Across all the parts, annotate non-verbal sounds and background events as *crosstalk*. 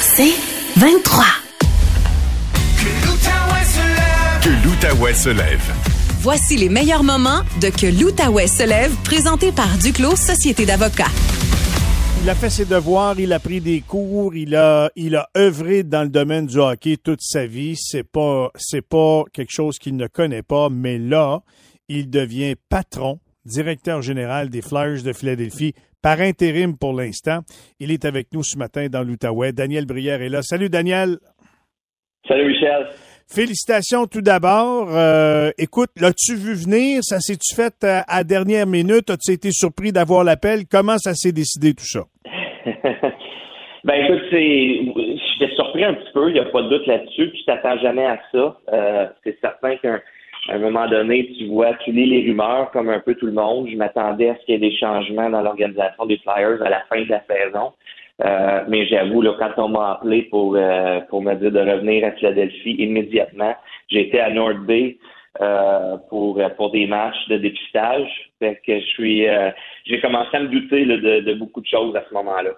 C'est 23. Que l'Outaouais se lève. Voici les meilleurs moments de Que l'Outaouais se lève, présenté par Duclos Société d'avocats. Il a fait ses devoirs, il a pris des cours, il a, il a œuvré dans le domaine du hockey toute sa vie. C'est pas, c'est pas quelque chose qu'il ne connaît pas, mais là, il devient patron, directeur général des Flyers de Philadelphie par intérim pour l'instant. Il est avec nous ce matin dans l'Outaouais. Daniel Brière est là. Salut Daniel. Salut Michel. Félicitations tout d'abord. Euh, écoute, l'as-tu vu venir? Ça s'est-tu fait à, à, dernière minute? As-tu été surpris d'avoir l'appel? Comment ça s'est décidé tout ça? *laughs* ben écoute, c'est j'étais surpris un petit peu, il n'y a pas de doute là-dessus, tu t'attends jamais à ça. Euh, c'est certain qu'à un moment donné, tu vois, tu lis les rumeurs comme un peu tout le monde. Je m'attendais à ce qu'il y ait des changements dans l'organisation des Flyers à la fin de la saison. Euh, mais j'avoue, quand on m'a appelé pour, euh, pour me dire de revenir à Philadelphie immédiatement, j'étais à North Bay euh, pour, pour des matchs de dépistage. Fait que je suis j'ai commencé à me douter de, beaucoup de choses à ce moment-là.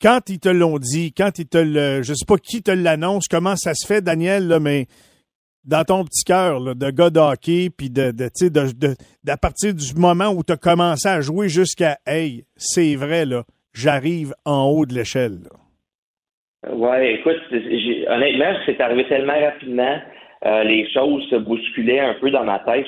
Quand ils te l'ont dit, quand ils te. Je sais pas qui te l'annonce, comment ça se fait, Daniel, là, mais dans ton petit cœur de gars de puis de, de, de, de, à partir du moment où tu as commencé à jouer jusqu'à Hey, c'est vrai, là j'arrive en haut de l'échelle. Ouais, écoute, honnêtement, c'est arrivé tellement rapidement. Euh, les choses se bousculaient un peu dans ma tête.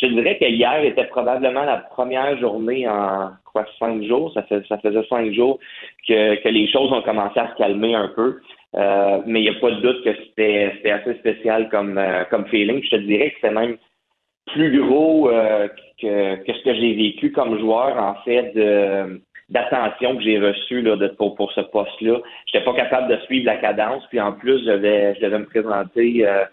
Je, dirais que hier était probablement la première journée en quoi cinq jours? Ça, ça faisait cinq jours que, que les choses ont commencé à se calmer un peu. Euh, mais il n'y a pas de doute que c'était, c'était assez spécial comme, euh, comme feeling. Je te dirais que c'est même plus gros euh, que, que ce que j'ai vécu comme joueur, en fait, d'attention que j'ai reçue là, pour, pour ce poste-là. J'étais pas capable de suivre la cadence, puis en plus, je devais, je devais me présenter euh,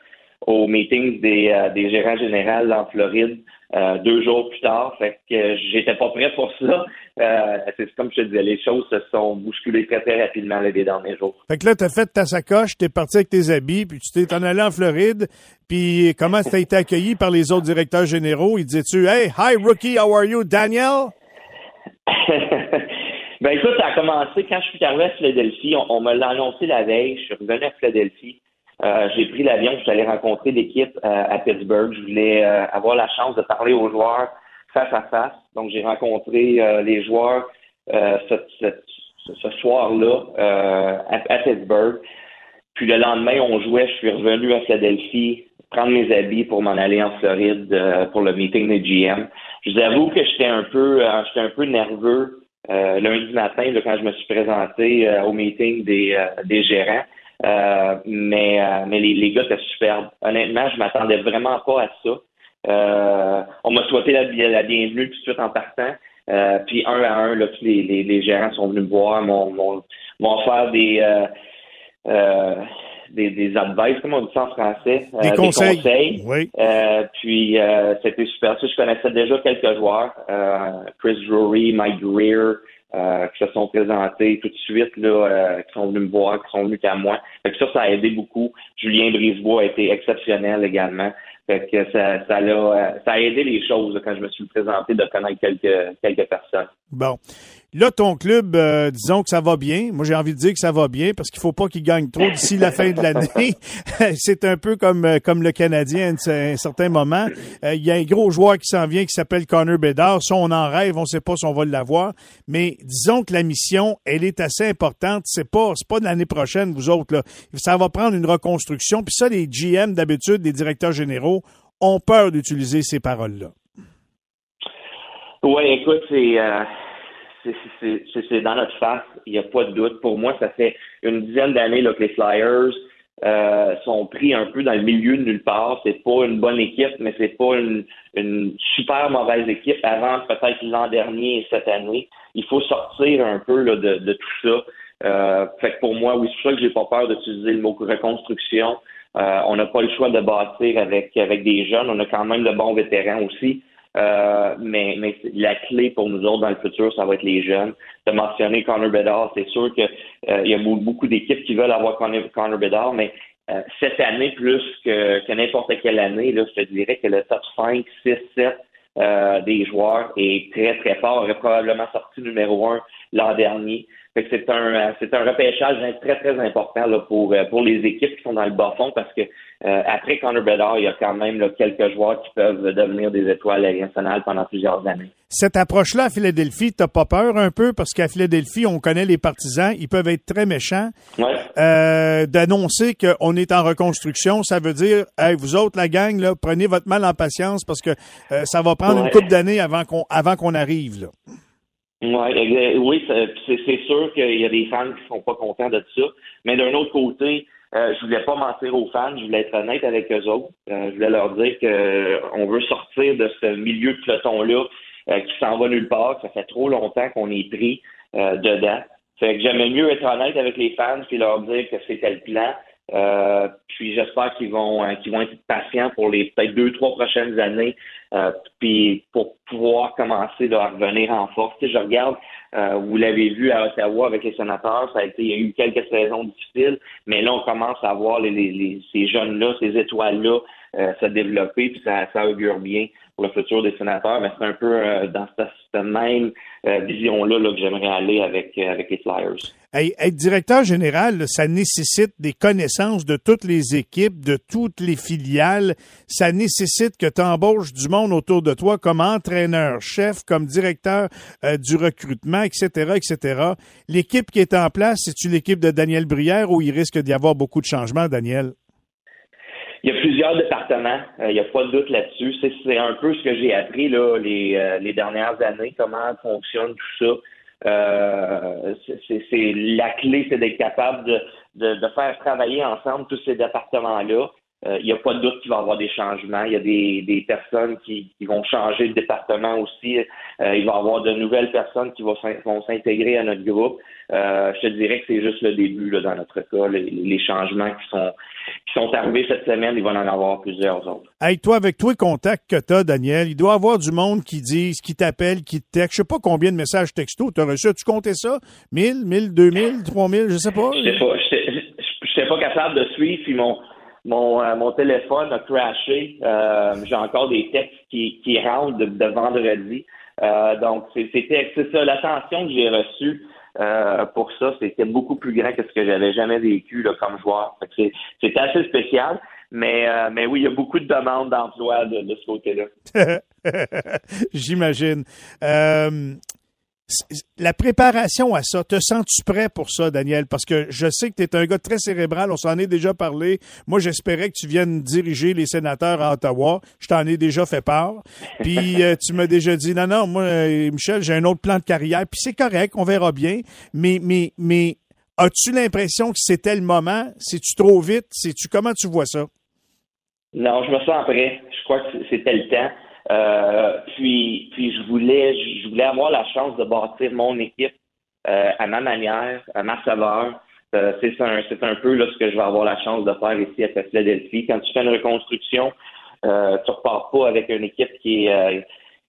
au meeting des, euh, des gérants généraux en Floride euh, deux jours plus tard. Fait que j'étais pas prêt pour ça. c'est comme je te disais, les choses se sont bousculées très, très rapidement les derniers jours. Fait que là, t'as fait ta sacoche, t'es parti avec tes habits, puis tu t'es en allé en Floride. Puis comment t'as été accueilli par les autres directeurs généraux? Ils disaient-tu Hey, hi rookie, how are you, Daniel? *laughs* ben écoute, ça a commencé quand je suis arrivé à Philadelphie. On, me l'a annoncé la veille. Je suis revenu à Philadelphie. Euh, j'ai pris l'avion, je allé rencontrer l'équipe euh, à Pittsburgh. Je voulais euh, avoir la chance de parler aux joueurs face à face. Donc j'ai rencontré les joueurs ce, ce, ce soir-là à, à, Pittsburgh. Puis le lendemain, on jouait. Je suis revenu à Philadelphie prendre mes habits pour m'en aller en Floride pour le meeting des GM. Je vous avoue que j'étais un peu, j'étais un peu nerveux euh, lundi matin, quand je me suis présenté euh, au meeting des, euh, des gérants. Mais mais les, les gars étaient superbes. Honnêtement, je m'attendais vraiment pas à ça. on m'a souhaité la, la, bienvenue tout de suite en partant. puis un à un, là, tous les, les, les, gérants sont venus me voir, m'ont offert des des, des advice, comment on dit ça en français? Des, euh, conseils. Des conseils. Oui. Euh, puis euh, c'était super. je connaissais déjà quelques joueurs, Chris Drury, Mike Greer, qui se sont présentés tout de suite, là, qui sont venus me voir, qui sont venus qu'à moi. Fait que ça, ça a aidé beaucoup. Julien Brisebois a été exceptionnel également. Fait que ça, ça, a, ça a aidé les choses quand je me suis présenté de connaître quelques, quelques personnes. Bon. Là, ton club, euh, disons que ça va bien. Moi, j'ai envie de dire que ça va bien parce qu'il faut pas qu'il gagne trop d'ici la fin de l'année. *laughs* c'est un peu comme euh, le Canadien à un, certain moment. Euh, il y a un gros joueur qui s'en vient qui s'appelle Connor Bedard. Ça, on en rêve, on sait pas si on va l'avoir. Mais disons que la mission, elle est assez importante. C'est pas c'est pas de l'année prochaine, vous autres. Là. Ça va prendre une reconstruction. Puis ça, les GM d'habitude, les directeurs généraux, ont peur d'utiliser ces paroles-là. Oui, écoute, c'est c'est dans notre face, il n'y a pas de doute. Pour moi, ça fait une dizaine d'années que les Flyers euh, sont pris un peu dans le milieu de nulle part. C'est pas une bonne équipe, mais c'est pas une, une, super mauvaise équipe avant peut-être l'an dernier et cette année. Il faut sortir un peu là, de, de, tout ça. Euh, fait que pour moi, oui, c'est pour ça que j'ai pas peur d'utiliser le mot reconstruction. Euh, on n'a pas le choix de bâtir avec, avec des jeunes. On a quand même de bons vétérans aussi. Euh, mais, mais la clé pour nous autres dans le futur, ça va être les jeunes. Tu as mentionné Connor Bedard, c'est sûr qu'il euh, y a beaucoup d'équipes qui veulent avoir Connor, Bedard, mais euh, cette année, plus que, que n'importe quelle année, là, je te dirais que le top 5, 6, 7 des joueurs est très, très fort. aurait probablement sorti numéro un l'an dernier. C'est un c'est un repêchage très très important là, pour pour les équipes qui sont dans le bas fond parce que après Connor Bedard, il y a quand même quelques joueurs qui peuvent devenir des étoiles nationales pendant plusieurs années. Cette approche-là à Philadelphie, t'as pas peur un peu? Parce qu'à Philadelphie, on connaît les partisans, ils peuvent être très méchants. Ouais. D'annoncer qu'on est en reconstruction, ça veut dire, hey, vous autres la gang là, prenez votre mal en patience parce que ça va prendre une couple d'années avant qu'on avant qu'on arrive là. Ouais, oui, c'est sûr qu'il y a des fans qui sont pas contents de ça. Mais d'un autre côté, euh, je voulais pas mentir aux fans, je voulais être honnête avec eux autres. Euh, je voulais leur dire qu'on euh, veut sortir de ce milieu de peloton-là euh, qui s'en va nulle part. Ça fait trop longtemps qu'on est pris dedans. Fait que j'aimais mieux être honnête avec les fans et leur dire que c'était le plan. Euh, puis j'espère qu'ils vont euh, qu'ils vont être patients pour les peut-être deux trois prochaines années, euh, puis pour pouvoir commencer à revenir en force. je regarde, vous l'avez vu à Ottawa avec les sénateurs, ça a été il y a eu quelques saisons difficiles, mais là on commence à voir les, les, ces jeunes là, ces étoiles là se développer, puis ça, ça augure bien pour le futur des sénateurs. Mais c'est un peu dans cette, même vision là, là que j'aimerais aller avec avec les Flyers être directeur général, ça nécessite des connaissances de toutes les équipes, de toutes les filiales. Ça nécessite que tu embauches du monde autour de toi comme entraîneur, chef, comme directeur euh, du recrutement, etc., etc. L'équipe qui est en place, c'est-tu l'équipe de Daniel Brière ou il risque d'y avoir beaucoup de changements, Daniel? Il y a plusieurs départements, euh, il n'y a pas de doute là-dessus. C'est un peu ce que j'ai appris là, les, euh, les dernières années, comment fonctionne tout ça. Euh, c'est la clé, c'est d'être capable de, de, de, faire travailler ensemble tous ces départements-là. Euh, il n'y a pas de doute qu'il va y avoir des changements. Il y a des, des personnes qui, qui, vont changer de département aussi. Euh, il va y avoir de nouvelles personnes qui vont s'intégrer à notre groupe. Euh, je te dirais que c'est juste le début là, dans notre cas. Les, les, changements qui sont qui sont arrivés cette semaine, il va en avoir plusieurs autres. Hey, toi, avec tous les contacts que tu as, Daniel, il doit y avoir du monde qui disent, qui t'appelle, qui te texte. Je sais pas combien de messages texto tu as reçu. Tu comptais ça? 1000, 1000, 2000, 3000, je sais pas. Je sais pas. Je n'étais pas capable de suivre. Puis mon, mon, euh, mon téléphone a crashé. Euh, j'ai encore des textes qui, qui rentrent de, de vendredi. Euh, donc, c'était ça. L'attention que j'ai reçue euh, pour ça, c'était beaucoup plus grand que ce que j'avais jamais vécu là, comme joueur. C'était assez spécial. Mais, euh, mais oui, il y a beaucoup de demandes d'emploi de, de ce côté-là. *laughs* J'imagine. La préparation à ça, te sens-tu prêt pour ça, Daniel? Parce que je sais que tu es un gars très cérébral, on s'en est déjà parlé. Moi, j'espérais que tu viennes diriger les sénateurs à Ottawa. Je t'en ai déjà fait part. Puis *laughs* euh, tu m'as déjà dit, non, non, moi, euh, Michel, j'ai un autre plan de carrière. Puis c'est correct, on verra bien. Mais, mais, mais as-tu l'impression que c'était le moment? C'est-tu trop vite? C'est-tu comment tu vois ça? Non, je me sens prêt. Je crois que c'était le temps. Euh, puis, puis je voulais, je voulais avoir la chance de bâtir mon équipe euh, à ma manière, à ma saveur. Euh, c'est un, un peu là, ce que je vais avoir la chance de faire ici à Philadelphie. Quand tu fais une reconstruction, euh, tu repars pas avec une équipe qui est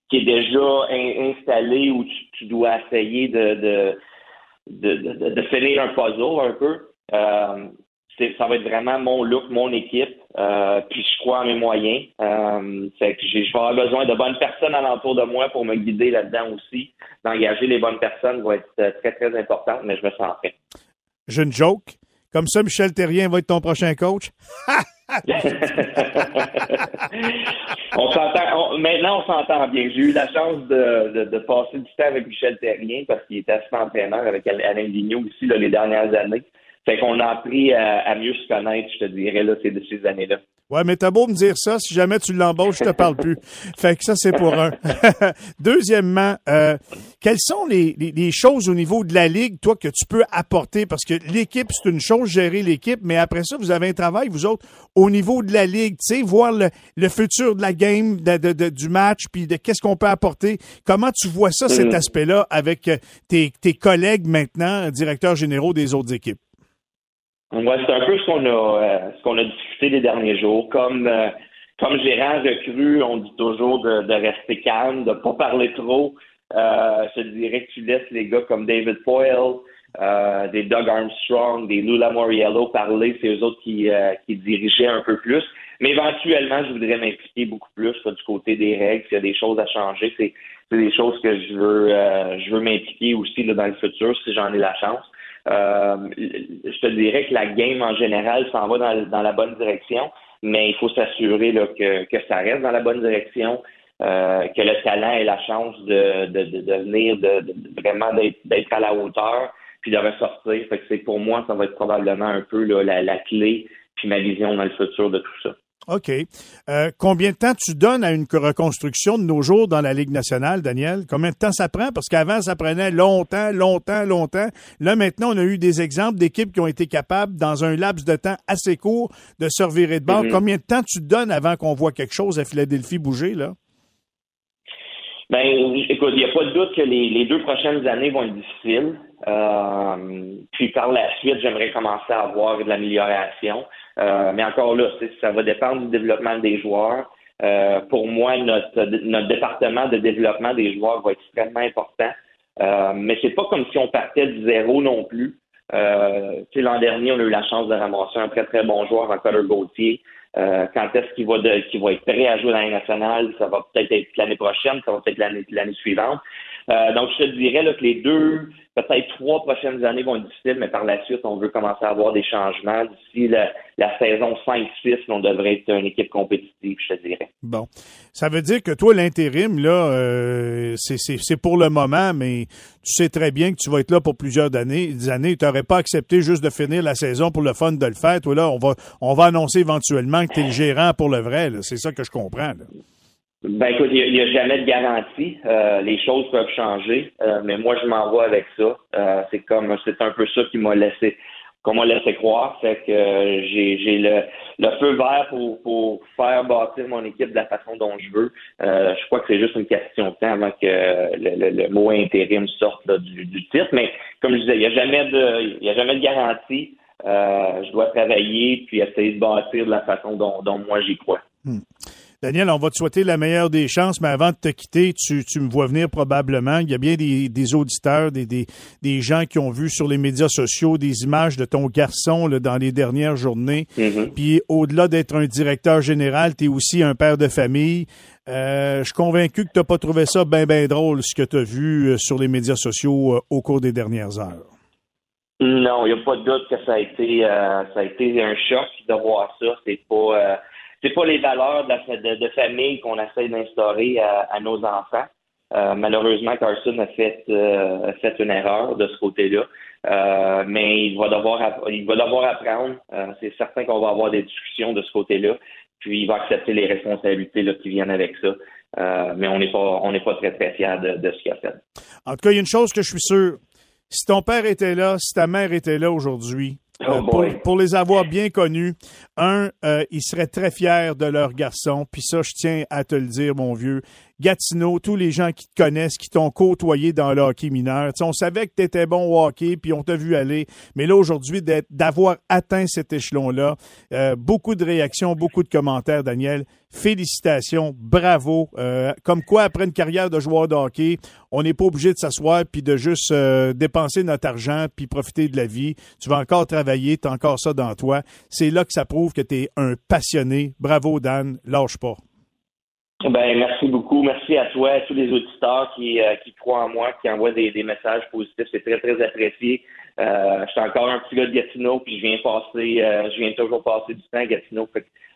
qui est déjà installée où tu, tu, dois essayer de de, de, de, de finir un puzzle un peu. Ça va être vraiment mon look, mon équipe. Euh, puis je crois en mes moyens. Euh, fait que je vais avoir besoin de bonnes personnes alentour de moi pour me guider là-dedans aussi. D'engager les bonnes personnes va être euh, très, très important, mais je me sens prêt. Je ne joke. Comme ça, Michel Terrien va être ton prochain coach. *laughs* on s'entend. maintenant, on s'entend bien. J'ai eu la chance de, de, passer du temps avec Michel Terrien parce qu'il était assistant entraîneur avec Alain Vigneault aussi là, les dernières années. Fait qu'on a appris à, mieux se connaître, je te dirais, là, ces, ces années-là. Ouais, mais t'as beau me dire ça, si jamais tu l'embauches, je te parle plus. *laughs* fait que ça, c'est pour un. *laughs* Deuxièmement, euh, quelles sont les, les, choses au niveau de la Ligue, toi, que tu peux apporter? Parce que l'équipe, c'est une chose, gérer l'équipe, mais après ça, vous avez un travail, vous autres, au niveau de la Ligue, tu sais, voir le, le, futur de la game, de, de, du match, puis de qu'est-ce qu'on peut apporter. Comment tu vois ça, cet mm. aspect-là, avec euh, tes, tes collègues maintenant, directeurs généraux des autres équipes? Ouais, c'est un peu ce qu'on a euh, ce qu'on a discuté les derniers jours. Comme euh, comme gérant recru, on dit toujours de, de rester calme, de pas parler trop. Euh, je dirais que tu laisses les gars comme David Foyle, euh, des Doug Armstrong, des Lula Moriello parler, c'est eux autres qui, qui dirigeaient un peu plus. Mais éventuellement, je voudrais m'impliquer beaucoup plus du côté des règles. S'il y a des choses à changer, c'est des choses que je veux euh, je veux m'impliquer aussi là, dans le futur si j'en ai la chance. Euh, je te dirais que la game en général s'en va dans, la bonne direction, mais il faut s'assurer que, que ça reste dans la bonne direction, euh, que le talent ait la chance de, de, de, de venir, de, de vraiment d'être à la hauteur, puis de ressortir. Fait que c'est pour moi, ça va être probablement un peu là, la, la clé, puis ma vision dans le futur de tout ça. OK. Euh, combien de temps tu donnes à une reconstruction de nos jours dans la Ligue nationale, Daniel? Combien de temps ça prend? Parce qu'avant, ça prenait longtemps, longtemps, longtemps. Là, maintenant, on a eu des exemples d'équipes qui ont été capables, dans un laps de temps assez court, de se revirer de bord. Combien de temps tu donnes avant qu'on voit quelque chose à Philadelphie bouger, là? Ben, écoute, il n'y a pas de doute que les, deux prochaines années vont être difficiles. Euh, puis par la suite, j'aimerais commencer à avoir de l'amélioration. Euh, mais encore là, ça va dépendre du développement des joueurs. Euh, pour moi, notre, notre département de développement des joueurs va être extrêmement important. Euh, mais c'est pas comme si on partait de zéro non plus. Euh, L'an dernier, on a eu la chance de ramasser un très très bon joueur en Cutter Gauthier. Euh, quand est-ce qu'il va, va être prêt à jouer dans l'année nationale? Ça va peut-être être, l'année prochaine, ça va peut-être l'année, l'année suivante. Euh, donc, je te dirais que les deux, peut-être trois prochaines années vont être difficiles, mais par la suite, on veut commencer à avoir des changements. D'ici la, saison 5-6, on devrait être une équipe compétitive, je te dirais. Bon. Ça veut dire que toi, l'intérim, là, euh, c'est pour le moment, mais tu sais très bien que tu vas être là pour plusieurs années. années. Tu n'aurais pas accepté juste de finir la saison pour le fun de le faire. Toi, là, on va, on va annoncer éventuellement que tu es le gérant pour le vrai. C'est ça que je comprends. Ben écoute, il n'y a, jamais de garantie. Euh, les choses peuvent changer, euh, mais moi je m'en vais avec ça. Euh, c'est comme c'est un peu ça qui m'a laissé qu'on m'a laissé croire. Fait que j'ai, j'ai le, le feu vert pour, pour faire bâtir mon équipe de la façon dont je veux. je crois que c'est juste une question de temps avant que le, le, mot intérim sorte du, du, titre. Mais comme je disais, il n'y a jamais de il y a jamais de garantie. je dois travailler puis essayer de bâtir de la façon dont, dont moi j'y crois. Hmm. Daniel, on va te souhaiter la meilleure des chances, mais avant de te quitter, tu, me vois venir probablement. Il y a bien des, auditeurs, des, des, gens qui ont vu sur les médias sociaux des images de ton garçon dans les dernières journées. Mm-hmm. Puis au-delà d'être un directeur général, tu es aussi un père de famille. Euh, je suis convaincu que tu n'as pas trouvé ça bien, bien drôle, ce que tu as vu euh, sur les médias sociaux euh, au cours des dernières heures. Non, il n'y a pas de doute que ça a été ça a été un choc de voir ça. C'est pas c'est pas les valeurs de, famille qu'on essaie d'instaurer à, nos enfants. Euh, malheureusement, Carson a fait, euh, fait une erreur de ce côté-là. Euh, mais il va devoir il va apprendre. c'est certain qu'on va avoir des discussions de ce côté-là. Puis il va accepter les responsabilités qui viennent avec ça. mais on n'est pas on n'est pas très très fiers de, de ce qu'il a fait. En tout cas, il y a une chose que je suis sûr. Si ton père était là, si ta mère était là aujourd'hui, Oh pour, les avoir bien connus, un, euh, ils seraient très fiers de leur garçon. Puis ça, je tiens à te le dire, mon vieux. Gatineau, tous les gens qui te connaissent, qui t'ont côtoyé dans le hockey mineur. on savait que tu étais bon au hockey, puis on t'a vu aller. Mais là, aujourd'hui, d'avoir atteint cet échelon-là, euh, beaucoup de réactions, beaucoup de commentaires, Daniel. Félicitations, bravo. Euh, comme quoi, après une carrière de joueur de hockey, on n'est pas obligé de s'asseoir puis de juste euh, dépenser notre argent puis profiter de la vie. Tu vas encore travailler, tu as encore ça dans toi. C'est là que ça prouve que tu es un passionné. Bravo, Dan. Lâche pas. Ben, merci beaucoup. Merci à toi, à tous les auditeurs qui, euh, qui croient en moi, qui envoient des, messages positifs. C'est très, très apprécié. Euh, je suis encore un petit gars de Gatineau, puis je viens passer, euh, je viens toujours passer du temps à Gatineau.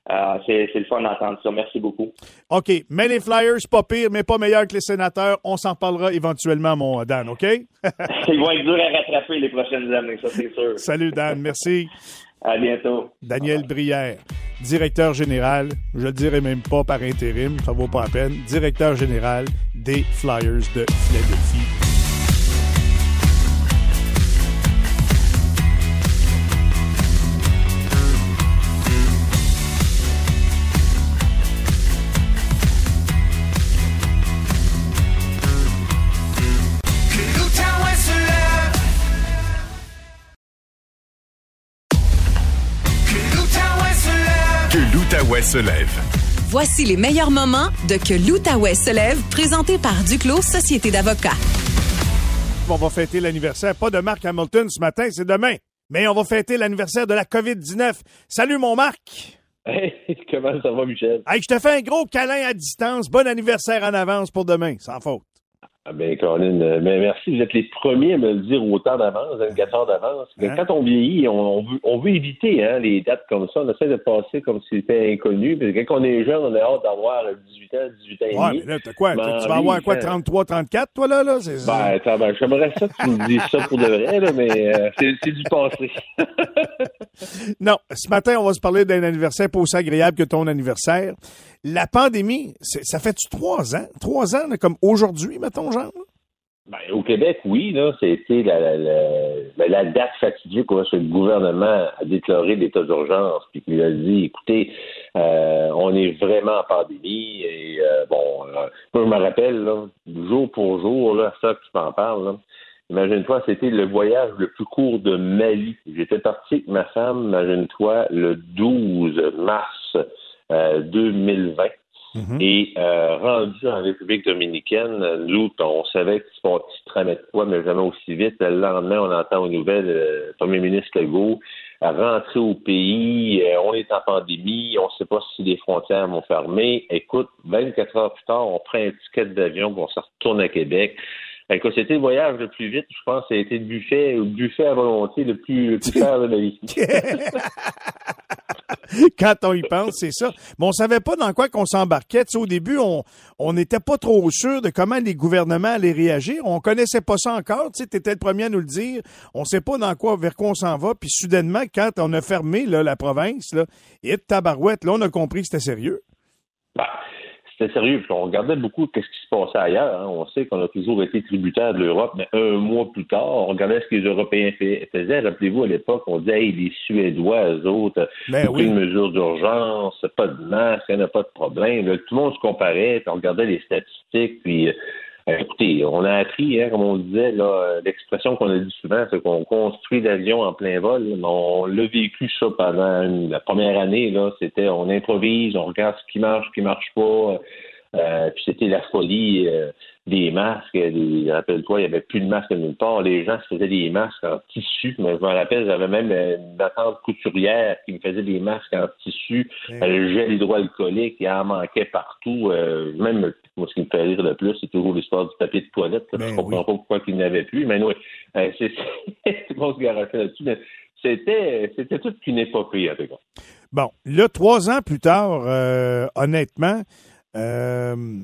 Euh, c'est, le fun d'entendre ça. Merci beaucoup. OK. Mais les Flyers, pas pire, mais pas meilleur que les sénateurs. On s'en parlera éventuellement, mon Dan, OK? *laughs* Ils vont être durs à rattraper les prochaines années, ça, c'est sûr. Salut, Dan. Merci. *laughs* À bientôt. Daniel Brière, directeur général, je le dirai même pas par intérim, ça vaut pas la peine, directeur général des Flyers de Philadelphie. Se lève. Voici les meilleurs moments de Que l'Outaouais se lève, présenté par Duclos Société d'avocats. On va fêter l'anniversaire, pas de Marc Hamilton ce matin, c'est demain. Mais on va fêter l'anniversaire de la COVID-19. Salut mon Marc! Hey, *laughs* comment ça va, Michel? Hey, je te fais un gros câlin à distance. Bon anniversaire en avance pour demain, sans faute. Ah ben, Colin, euh, ben, merci. Vous êtes les premiers à me le dire autant d'avance, 24 heures d'avance. Hein? Quand on vieillit, on, on, veut, on veut éviter hein, les dates comme ça. On essaie de passer comme si c'était inconnu. Parce que quand on est jeune, on a hâte d'avoir 18 ans, 18 ans et Ouais, demi. mais là, t'as quoi? Ben, tu vas avoir quoi, oui, 33, 34, toi, là? là? Ben, attends, ben, j'aimerais ça que tu me dises ça pour de vrai, là, mais euh, *laughs* c'est c'est du passé. Non, ce matin, on va se parler d'un anniversaire pas aussi agréable que ton anniversaire. La pandémie, ça fait-tu trois ans? Trois ans, comme aujourd'hui, mettons, genre? Ben, au Québec, oui, là, c'était la, ben, la date fatidique où le gouvernement a déclaré l'état d'urgence, puis qu'il a dit, écoutez, euh, on est vraiment en pandémie, et euh, bon, euh, je me rappelle, jour pour jour, là, ça que tu m'en parles, imagine-toi, c'était le voyage le plus court de ma vie. J'étais parti avec ma femme, imagine-toi, le 12 mars euh, 2020. Et euh, rendu en République dominicaine, nous, on savait que se tramait de quoi, mais jamais aussi vite. Le lendemain, on entend aux nouvelles euh, le premier ministre Legault à rentrer au pays. euh, on est en pandémie. On ne sait pas si les frontières vont fermer. Écoute, 24 heures plus tard, on prend un ticket d'avion on se retourne à Québec. Écoute, c'était le voyage le plus vite, je pense, ça a été le buffet, le buffet à volonté le plus, le plus *laughs* cher de ma vie. *laughs* *laughs* Quand on y pense, c'est ça. Mais on savait pas dans quoi qu'on s'embarquait. Au début, on on n'était pas trop sûr de comment les gouvernements allaient réagir. On connaissait pas ça encore. Tu sais, étais le premier à nous le dire. On sait pas dans quoi, vers quoi on s'en va. Puis soudainement, quand on a fermé la province, là, et tabarouette, là, on a compris que c'était sérieux. Ben, c'était sérieux. Puis on regardait beaucoup ce qui se passait ailleurs. hein. On sait qu'on a toujours été tributaire de l'Europe, mais un mois plus tard, on regardait ce que les Européens faisaient. Rappelez-vous, à l'époque, on disait, hey, les Suédois, eux autres, Ben oui. une mesure d'urgence, pas de masque, il n'y en a pas de problème. Là, tout le monde se comparait, puis on regardait les statistiques, puis euh, écoutez, on a appris, hein, comme on disait, l'expression qu'on a dit souvent, c'est qu'on construit l'avion en plein vol. mais on l'a vécu ça pendant la première année, là, c'était on improvise, on regarde ce qui marche, ce qui marche pas. Euh, puis c'était la folie euh, des masques. Des, rappelle-toi, il n'y avait plus de masques nulle part. Les gens se faisaient des masques en tissu. Mais je me rappelle, j'avais même euh, une attente couturière qui me faisait des masques en tissu. Euh, Le gel hydroalcoolique, il en manquait partout. Euh, même, moi, ce qui me fait rire le plus, c'est toujours l'histoire du papier de toilette. Ben je comprends oui. pas pourquoi il n'avait plus. Mais oui, euh, c'est *laughs* tout le monde se garochait là-dessus. Mais c'était, c'était toute une épopée. Bon, là, trois ans plus tard, euh, honnêtement, euh,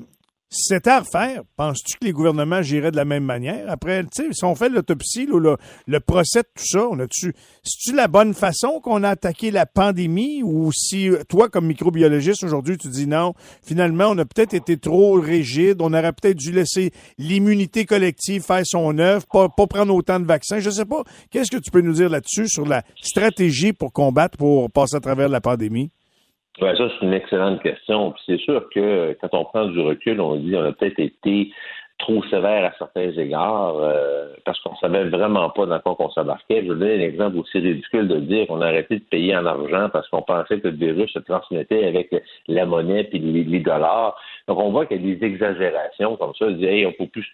c'était à refaire, penses-tu que les gouvernements giraient de la même manière? Après, tu sais, si on fait l'autopsie, le, le procès de tout ça, on a-tu, c'est-tu la bonne façon qu'on a attaqué la pandémie ou si euh, toi, comme microbiologiste aujourd'hui, tu dis non, finalement, on a peut-être été trop rigide, on aurait peut-être dû laisser l'immunité collective faire son œuvre, pas, pas prendre autant de vaccins. Je sais pas. Qu'est-ce que tu peux nous dire là-dessus sur la stratégie pour combattre, pour passer à travers la pandémie? Ouais, ça, c'est une excellente question. Puis c'est sûr que quand on prend du recul, on dit on a peut-être été trop sévère à certains égards euh, parce qu'on savait vraiment pas dans quoi qu'on s'embarquait. Je vais donner un exemple aussi ridicule de dire qu'on a arrêté de payer en argent parce qu'on pensait que le virus se transmettait avec la monnaie puis les dollars. Donc on voit qu'il y a des exagérations comme ça. On dit hey, on peut plus,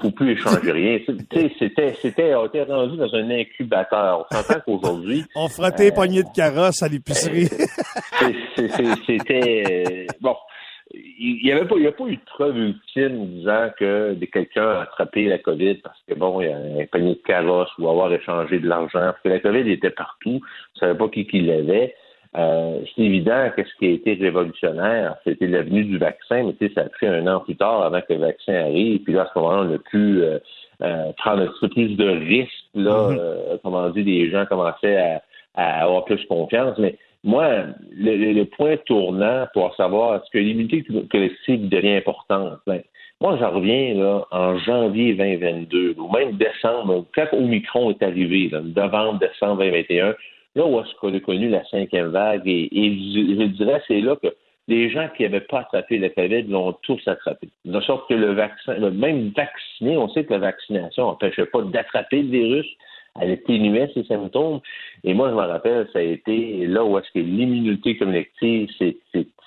faut plus échanger rien. Tu sais, c'était, c'était, on était rendu dans un incubateur. On s'entend qu'aujourd'hui, *laughs* On frottait les poignées de carrosse à l'épicerie. *laughs* c'était euh, bon. Il n'y avait pas, il y a pas eu de preuve ultime disant que quelqu'un a attrapé la COVID parce que bon, il y a un panier de carrosse ou avoir échangé de l'argent. Parce que la COVID était partout. On ne savait pas qui, qui l'avait. Euh, c'est évident que ce qui a été révolutionnaire, c'était la venue du vaccin, mais tu sais, ça a pris un an plus tard avant que le vaccin arrive. Puis là, à ce moment-là, on a pu euh, euh, prendre un petit peu plus de risques. Là, euh, comment dire, les gens commençaient à, à avoir plus confiance. Mais moi, le, le- le point tournant pour savoir est-ce que l'immunité collective devient importante, ben, moi, j'en reviens là, en janvier 2022, ou même décembre, quand Omicron est arrivé, là, novembre, décembre 2021, là où est-ce qu'on a connu la cinquième vague, et, je, dirais c'est là que les gens qui n'avaient pas attrapé la COVID l'ont tous attrapé. De sorte que le vaccin, le même vacciné, on sait que la vaccination n'empêchait pas d'attraper le virus, elle atténuait ses symptômes. Et moi, je me rappelle, ça a été là où est-ce que l'immunité collective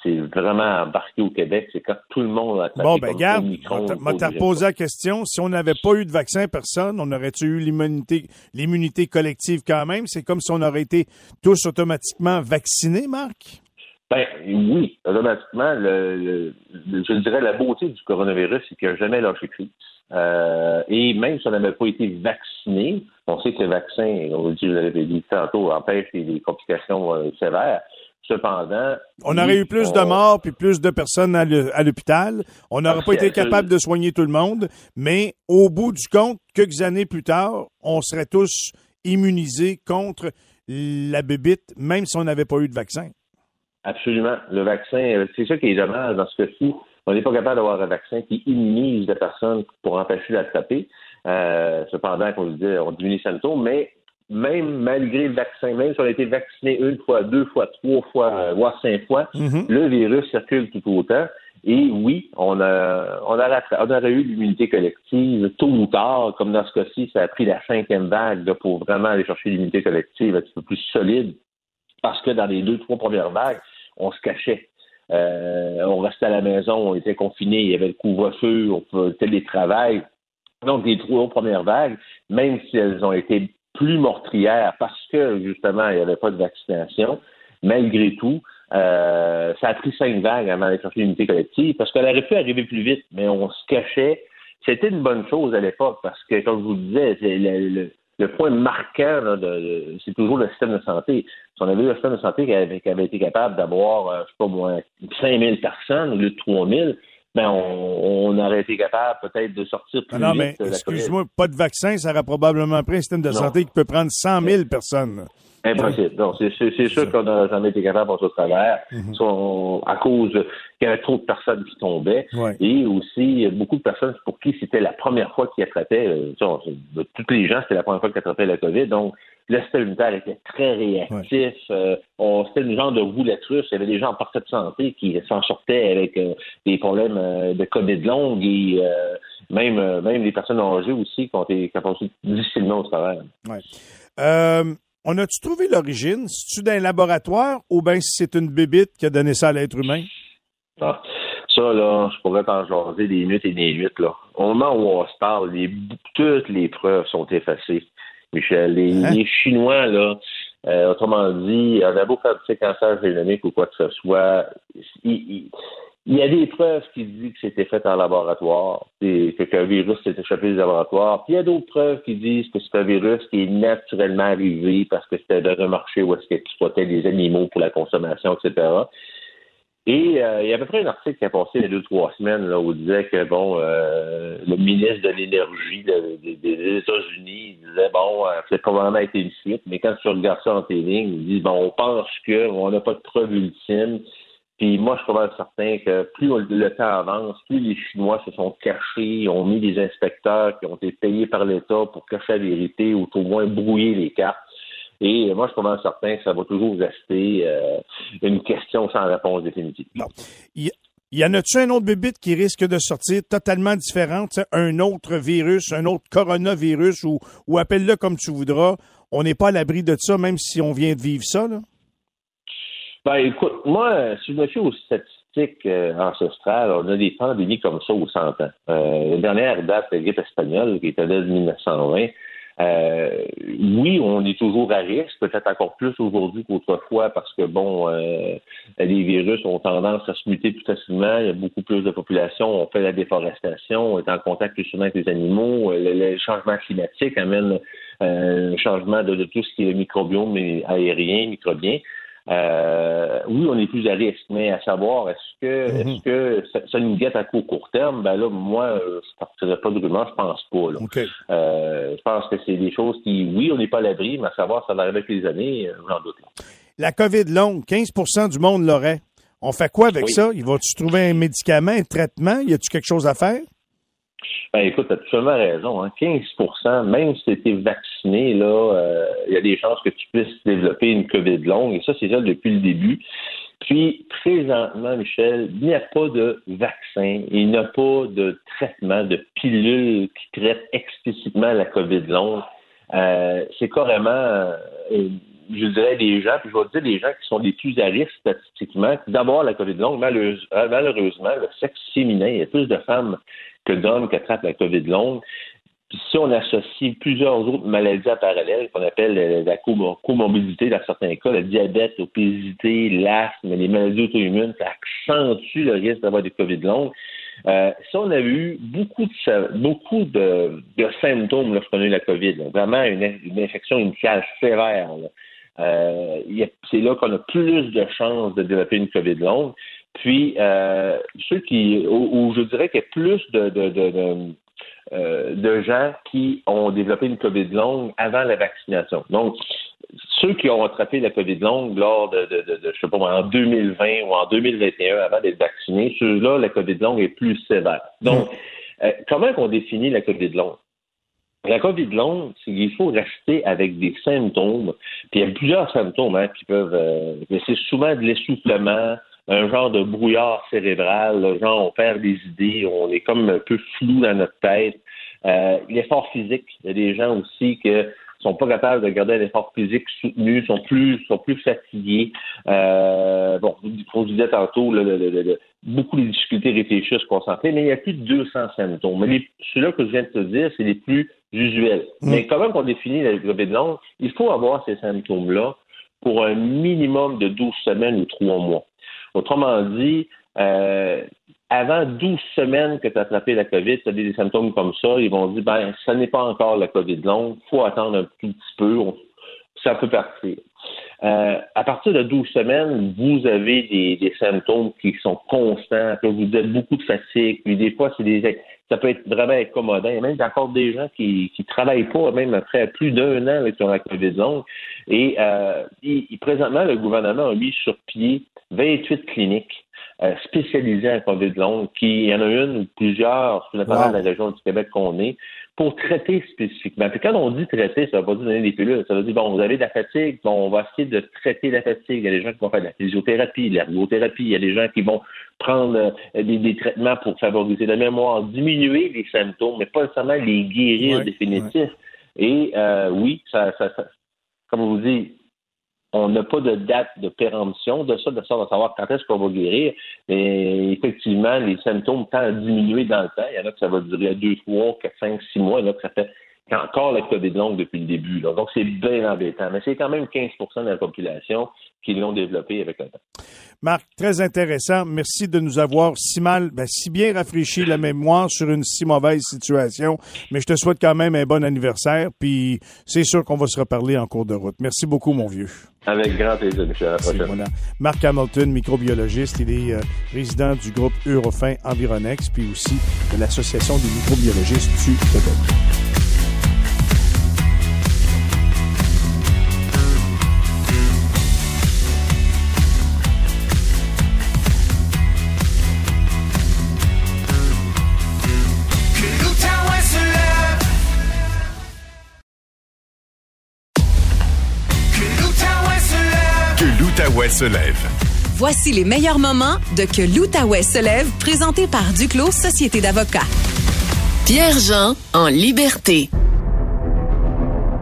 c'est vraiment embarqué au Québec. C'est quand tout le monde a Bon, ben, Omicron, m'a reposé la question. Si on n'avait pas eu de vaccin, personne, on aurait-tu eu l'immunité, l'immunité collective quand même? C'est comme si on aurait été tous automatiquement vaccinés, Marc? Ben oui, automatiquement, le, je dirais la beauté du coronavirus, c'est qu'il n'a jamais lâché prise. Euh, et même si on n'avait pas été vacciné, on sait que le vaccin, on dit, vous l'avez dit tantôt, empêche des complications euh, sévères. Cependant. On aurait eu plus de morts puis plus de personnes à l'hôpital. On n'aurait pas été capable de soigner tout le monde. Mais au bout du compte, quelques années plus tard, on serait tous immunisés contre la bébite, même si on n'avait pas eu de vaccin. Absolument. Le vaccin, euh, c'est ça qui est dommage dans ce cas-ci. On n'est pas capable d'avoir un vaccin qui immunise des personnes pour empêcher d'attraper. Euh, cependant, comme je disais, on diminue les symptômes, mais même malgré le vaccin, même si on a été vacciné une fois, deux fois, trois fois, euh, voire cinq fois, mm-hmm. le virus circule tout autant. Et oui, on a, on a, on aurait eu l'immunité collective tôt ou tard, comme dans ce cas-ci, ça a pris la cinquième vague pour vraiment aller chercher l'immunité collective un petit peu plus solide, parce que dans les deux, trois premières vagues, on se cachait. Euh, on restait à la maison, on était confinés, il y avait le couvre-feu, on faisait télétravail. Donc, les trois premières vagues, même si elles ont été plus meurtrières parce que, justement, il n'y avait pas de vaccination, malgré tout, euh, ça a pris cinq vagues avant d'aller chercher l'unité collective parce qu'elle aurait pu arriver plus vite, mais on se cachait. C'était une bonne chose à l'époque parce que, comme je vous le disais, le, le, point marquant, c'est toujours le système de santé. Si on avait eu un système de santé qui avait, été capable d'avoir, euh, je sais pas moi, 5000 personnes au lieu de 3000, ben on, aurait été capable peut-être de sortir plus non, vite. Non, mais excuse-moi, pas de vaccin, ça aurait probablement pris un système de santé qui peut prendre 100 000 personnes. Impossible. Non, c'est sûr qu'on n'a jamais été capable de passer au travers mhm. à cause qu'il y avait trop de personnes qui tombaient et aussi beaucoup de personnes pour qui c'était la première fois qu'ils attrapaient. Euh, toutes les gens, c'était la première fois qu'ils attrapaient la COVID. Donc, le système immunitaire était très réactif. Euh, c'était une genre de roulette russe. Il y avait des gens en parfaite santé qui s'en sortaient avec euh, des problèmes de COVID longue et même, même les personnes âgées aussi qui ont été capables difficilement au travers. Ouais. On a-tu trouvé l'origine? C'est-tu d'un laboratoire ou bien si c'est une bébite qui a donné ça à l'être humain? Ah, ça, là, je pourrais t'en jaser des minutes et des minutes, là. Au moment où on se parle, toutes les preuves sont effacées, Michel. Les, hein? Chinois, là, euh, autrement dit, on a beau faire du séquençage génomique ou quoi que ce soit, il y a des preuves qui disent que c'était fait en laboratoire, que qu'un virus s'est échappé du laboratoire. Puis il y a d'autres preuves qui disent que c'est un virus qui est naturellement arrivé parce que c'était dans un marché où est-ce qu'ils exploitaient des animaux pour la consommation, etc. Et euh, il y a à peu près un article qui a passé il y a deux, trois semaines là, où il disait que bon, euh, le ministre de l'Énergie des États-Unis disait bon, euh, c'est probablement été une fuite, mais quand tu regardes ça en télé, il dit bon, on pense qu'on n'a pas de preuves ultimes puis moi, je suis pas certain que plus le temps avance, plus les Chinois se sont cachés, ont mis des inspecteurs qui ont été payés par l'État pour cacher la vérité ou au moins brouiller les cartes. Et moi, je suis pas certain que ça va toujours rester euh, une question sans réponse définitive. Il y en a-tu un autre bébite qui risque de sortir totalement différent, un autre virus, un autre coronavirus, ou, ou appelle-le comme tu voudras. On n'est pas à l'abri de ça, même si on vient de vivre ça, là? Ben, écoute, moi, si je me fie aux statistiques euh, ancestrales, on a des pandémies comme ça aux 100 ans. Euh, la dernière date, la grippe espagnole, qui était de 1920. Euh, oui, on est toujours à risque, peut-être encore plus aujourd'hui qu'autrefois, parce que bon, euh, les virus ont tendance à se muter plus facilement. Il y a beaucoup plus de population. On fait la déforestation, on est en contact plus souvent avec les animaux. Le, changement climatique amène un changement de, de, tout ce qui est microbiome aérien, microbien. Euh, oui, on est plus à risque, mais à savoir, est-ce que mhm. est-ce que ça, nous guette à court, court terme? Ben là, moi, euh, je partirais pas de rumeur, je pense pas. Là. Euh, je pense que c'est des choses qui, oui, on n'est pas à l'abri, mais à savoir, ça va arriver avec les années, j'en doute. La COVID longue, 15% du monde l'aurait. On fait quoi avec ça? Il va-tu trouver un médicament, un traitement? Y a-tu quelque chose à faire? Ben écoute, tu as absolument raison. Hein. 15% même si tu étais vacciné, là, euh, il y a des chances que tu puisses développer une COVID longue. Et ça, c'est ça depuis le début. Puis, présentement, Michel, il n'y a pas de vaccin, il n'y a pas de traitement, de pilule qui traite explicitement la COVID longue. Euh, c'est carrément, euh, je dirais, des gens, puis je vais dire des gens qui sont les plus à risque statistiquement. D'abord, la COVID longue, malheureusement, le sexe féminin, il y a plus de femmes que d'hommes qui attrapent la COVID longue. Puis si on associe plusieurs autres maladies en parallèle, qu'on appelle euh, la comorbidité dans certains cas, le diabète, l'obésité, l'asthme, les maladies auto-immunes, ça accentue le risque d'avoir des COVID longues. Euh, si on a eu beaucoup de, beaucoup de, symptômes lorsqu'on a eu la COVID, vraiment une, infection initiale sévère, euh, c'est là qu'on a plus de chances de développer une COVID longue. Puis, euh, ceux qui, où, je dirais qu'il y a plus de, de, de, euh, de, gens qui ont développé une COVID longue avant la vaccination. Donc, ceux qui ont attrapé la COVID longue lors de, de, de, je sais pas en 2020 ou en 2021 avant d'être vaccinés, ceux-là, la COVID longue est plus sévère. Donc, euh, comment on définit la COVID longue? La COVID longue, c'est qu'il faut rester avec des symptômes. Puis il y a plusieurs symptômes hein, qui peuvent. Euh, c'est souvent de l'essoufflement, un genre de brouillard cérébral, genre on perd des idées, on est comme un peu flou dans notre tête. Euh, l'effort physique, il y a des gens aussi qui sont pas capables de garder un effort physique soutenu, sont plus sont plus fatigués. Euh, bon, on disait tantôt, le, beaucoup de difficultés réfléchir, se concentrer, mais il y a plus de 200 symptômes. Mais ceux-là que je viens de te dire, c'est les plus usuels. Mm. Mais comment on définit la COVID longue? Il faut avoir ces symptômes-là pour un minimum de 12 semaines ou 3 mois. Autrement dit, euh, avant 12 semaines que tu as attrapé la COVID, tu as des symptômes comme ça, ils vont dire, ben, ça n'est pas encore la COVID longue, faut attendre un petit peu, ça peut partir. Euh, à partir de 12 semaines, vous avez des, symptômes qui sont constants, que vous avez beaucoup de fatigue, puis des fois, c'est des, ça peut être vraiment incommodant. Il même encore des gens qui ne travaillent pas, même après plus d'un an avec la COVID longue. Et euh, présentement, le gouvernement a mis sur pied 28 cliniques euh, spécialisées en COVID longue, qui, il y en a une ou plusieurs, notamment dans la région du Québec qu'on est, pour traiter spécifiquement. Puis quand on dit traiter, ça ne veut pas dire donner des pilules. Ça veut dire, bon, vous avez de la fatigue, bon, on va essayer de traiter la fatigue. Il y a des gens qui vont faire de la physiothérapie, de l'ergothérapie. Il y a des gens qui vont prendre euh, des, traitements pour favoriser la mémoire, diminuer les symptômes, mais pas nécessairement les guérir définitifs. Et euh, oui, ça, ça, ça, comme on vous dit, on n'a pas de date de péremption de ça, de ça, de savoir quand est-ce qu'on va guérir. Mais effectivement, les symptômes tendent à diminuer dans le temps. Il y en a que ça va durer deux, trois, quatre, cinq, six mois. Il y en a que ça fait encore la COVID longue depuis le début. Donc, c'est bien embêtant. Mais c'est quand même 15 de la population qui l'ont développé avec le temps. Marc, très intéressant. Merci de nous avoir si mal, ben, si bien rafraîchi la mémoire sur une si mauvaise situation. Mais je te souhaite quand même un bon anniversaire. Puis c'est sûr qu'on va se reparler en cours de route. Merci beaucoup, mon vieux. Avec grand plaisir, Michel. À la prochaine. Marc Hamilton, microbiologiste. Il est euh, résident du groupe Eurofin Environex, puis aussi de l'Association des microbiologistes du Québec. Se lève. Voici les meilleurs moments de Que l'Outaouais se lève, présenté par Duclos Société d'avocats. Pierre-Jean en liberté.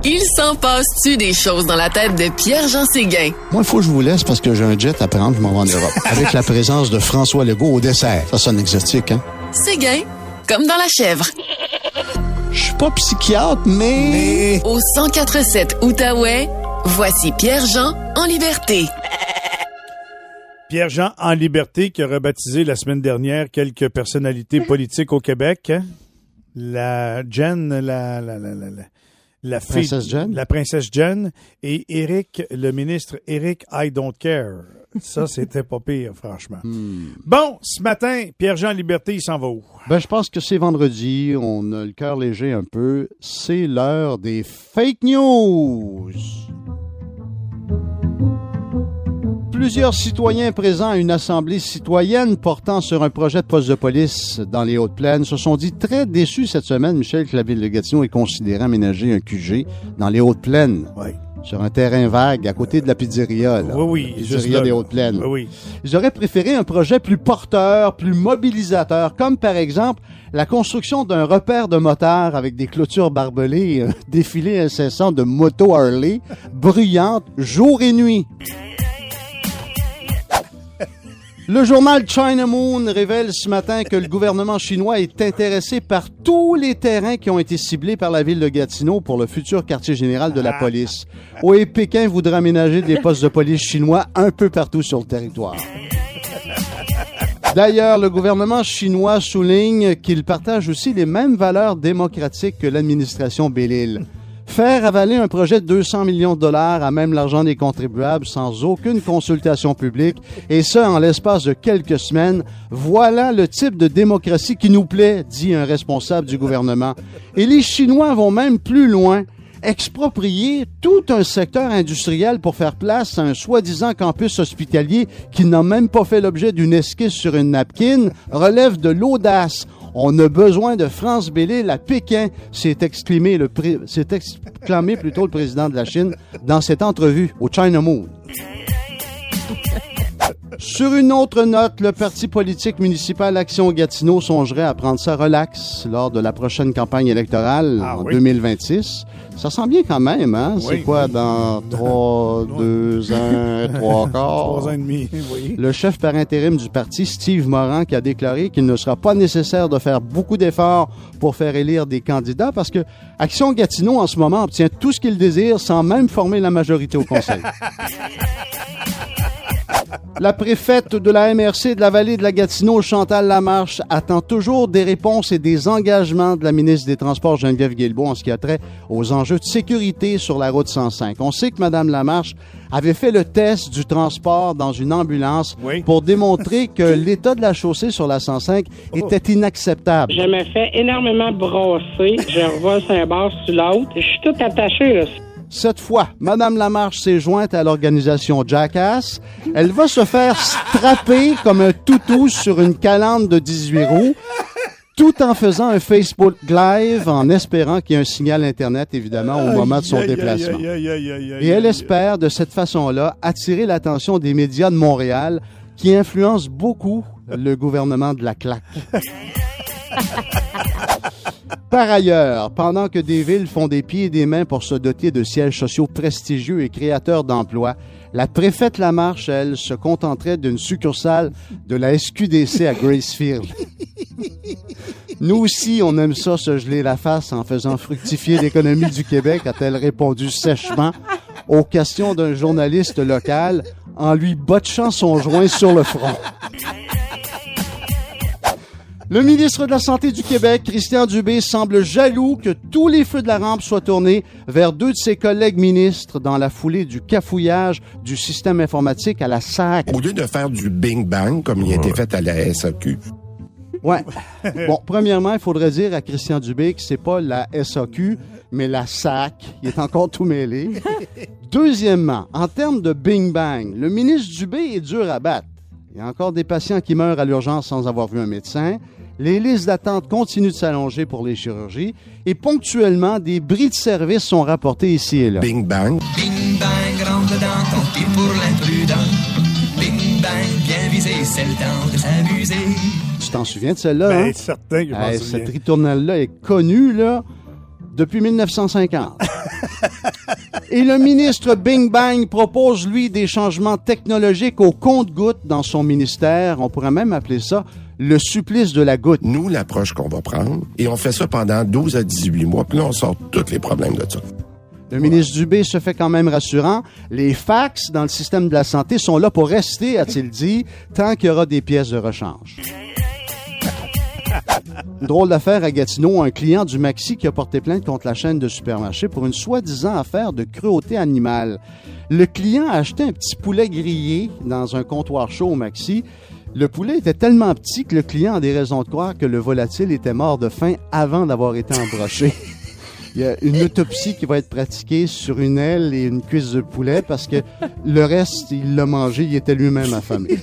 Il s'en passe-tu des choses dans la tête de Pierre-Jean Séguin? Moi, il faut que je vous laisse parce que j'ai un jet à prendre, je m'en vais en Europe. *laughs* Avec la présence de François Legault au dessert. Ça sonne exotique, hein? Séguin, comme dans la chèvre. Je suis pas psychiatre, mais... mais... Au 1047 Outaouais, voici Pierre-Jean en liberté. Pierre-Jean en liberté qui a rebaptisé la semaine dernière quelques personnalités politiques au Québec. Hein? La Jen, la, la, la, la, la princesse Jen. La princesse et Eric, le ministre Eric I Don't Care. Ça, *laughs* c'était pas pire, franchement. Hmm. Bon, ce matin, Pierre-Jean en Liberté, il s'en va où? Ben, je pense que c'est vendredi. On a le cœur léger un peu. C'est l'heure des fake news. Plusieurs citoyens présents à une assemblée citoyenne portant sur un projet de poste de police dans les Hautes-Plaines se sont dit très déçus cette semaine, Michel, que la ville de Gatineau ait considéré aménager un QG dans les Hautes-Plaines. Oui. Sur un terrain vague, à côté de la pizzeria. Là. Oui, oui. Pizzeria des Hautes-Plaines. Oui, oui. Ils auraient préféré un projet plus porteur, plus mobilisateur, comme par exemple la construction d'un repère de motards avec des clôtures barbelées, *laughs* un défilé incessant de motos Harley, bruyantes, jour et nuit. Le journal China Moon révèle ce matin que le gouvernement chinois est intéressé par tous les terrains qui ont été ciblés par la ville de Gatineau pour le futur quartier général de la police. Oui, Pékin voudrait aménager des postes de police chinois un peu partout sur le territoire. D'ailleurs, le gouvernement chinois souligne qu'il partage aussi les mêmes valeurs démocratiques que l'administration Bellil. Faire avaler un projet de 200 millions de dollars à même l'argent des contribuables sans aucune consultation publique, et ce, en l'espace de quelques semaines, voilà le type de démocratie qui nous plaît, dit un responsable du gouvernement. Et les Chinois vont même plus loin exproprier tout un secteur industriel pour faire place à un soi-disant campus hospitalier qui n'a même pas fait l'objet d'une esquisse sur une napkin relève de l'audace. On a besoin de France Bellil à Pékin, s'est exclamé, le s'est exclamé plutôt le président de la Chine dans cette entrevue au China Moon. Sur une autre note, le parti politique municipal Action Gatineau songerait à prendre ça relax lors de la prochaine campagne électorale Ah en oui. 2026. Ça sent bien quand même, hein? C'est Oui. quoi, dans trois, *laughs* deux ans, trois quarts? Trois ans et demi, oui. Le chef par intérim du parti, Steve Moran, qui a déclaré qu'il ne sera pas nécessaire de faire beaucoup d'efforts pour faire élire des candidats parce que Action Gatineau, en ce moment, obtient tout ce qu'il désire sans même former la majorité au conseil. *laughs* La préfète de la MRC de la vallée de la Gatineau, Chantal Lamarche, attend toujours des réponses et des engagements de la ministre des Transports, Geneviève Guilbeault, en ce qui a trait aux enjeux de sécurité sur la route 105. On sait que Mme Lamarche avait fait le test du transport dans une ambulance Oui. pour démontrer que *laughs* l'état de la chaussée sur la 105 était inacceptable. Je me fais énormément brasser. Je revole sur un bord sur l'autre. Je suis tout attaché, là. Cette fois, Madame Lamarche s'est jointe à l'organisation Jackass. Elle va se faire strapper comme un toutou sur une calandre de 18 roues, tout en faisant un Facebook Live en espérant qu'il y ait un signal Internet, évidemment, au moment de son déplacement. Et elle espère, de cette façon-là, attirer l'attention des médias de Montréal qui influencent beaucoup le gouvernement de la claque. *laughs* Par ailleurs, pendant que des villes font des pieds et des mains pour se doter de sièges sociaux prestigieux et créateurs d'emplois, la préfète Lamarche, elle, se contenterait d'une succursale de la SQDC à Gracefield. *laughs* Nous aussi, on aime ça se geler la face en faisant fructifier l'économie du Québec, a-t-elle répondu sèchement aux questions d'un journaliste local en lui botchant son joint sur le front. Le ministre de la Santé du Québec, Christian Dubé, semble jaloux que tous les feux de la rampe soient tournés vers deux de ses collègues ministres dans la foulée du cafouillage du système informatique à la SAC. Au lieu de faire du bing bang comme il a été fait à la SAQ. Ouais. Bon, premièrement, il faudrait dire à Christian Dubé que c'est pas la SAQ, mais la SAC. Il est encore tout mêlé. Deuxièmement, en termes de bing bang, le ministre Dubé est dur à battre. Il y a encore des patients qui meurent à l'urgence sans avoir vu un médecin. Les listes d'attente continuent de s'allonger pour les chirurgies et ponctuellement, des bris de service sont rapportés ici et là. Bing bang. Bing bang, rentre dedans, tant pis pour l'imprudent. Bing bang, bien visé, c'est le temps de s'amuser. Tu t'en souviens de celle-là, hein? Ben, certain que je Hey, cette ritournelle-là est connue, là, depuis 1950. *laughs* Et le ministre Bing Bang propose, lui, des changements technologiques au compte-goutte dans son ministère. On pourrait même appeler ça le supplice de la goutte. Nous, l'approche qu'on va prendre, et on fait ça pendant 12 à 18 mois, puis là, on sort tous les problèmes de ça. Le ministre Dubé se fait quand même rassurant. Les fax dans le système de la santé sont là pour rester, a-t-il dit, tant qu'il y aura des pièces de rechange. *laughs* Drôle d'affaire à Gatineau, un client du Maxi qui a porté plainte contre la chaîne de supermarché pour une soi-disant affaire de cruauté animale. Le client a acheté un petit poulet grillé dans un comptoir chaud au Maxi. Le poulet était tellement petit que le client a des raisons de croire que le volatile était mort de faim avant d'avoir été embroché. *laughs* Il y a une autopsie qui va être pratiquée sur une aile et une cuisse de poulet parce que le reste, il l'a mangé, il était lui-même affamé. *laughs*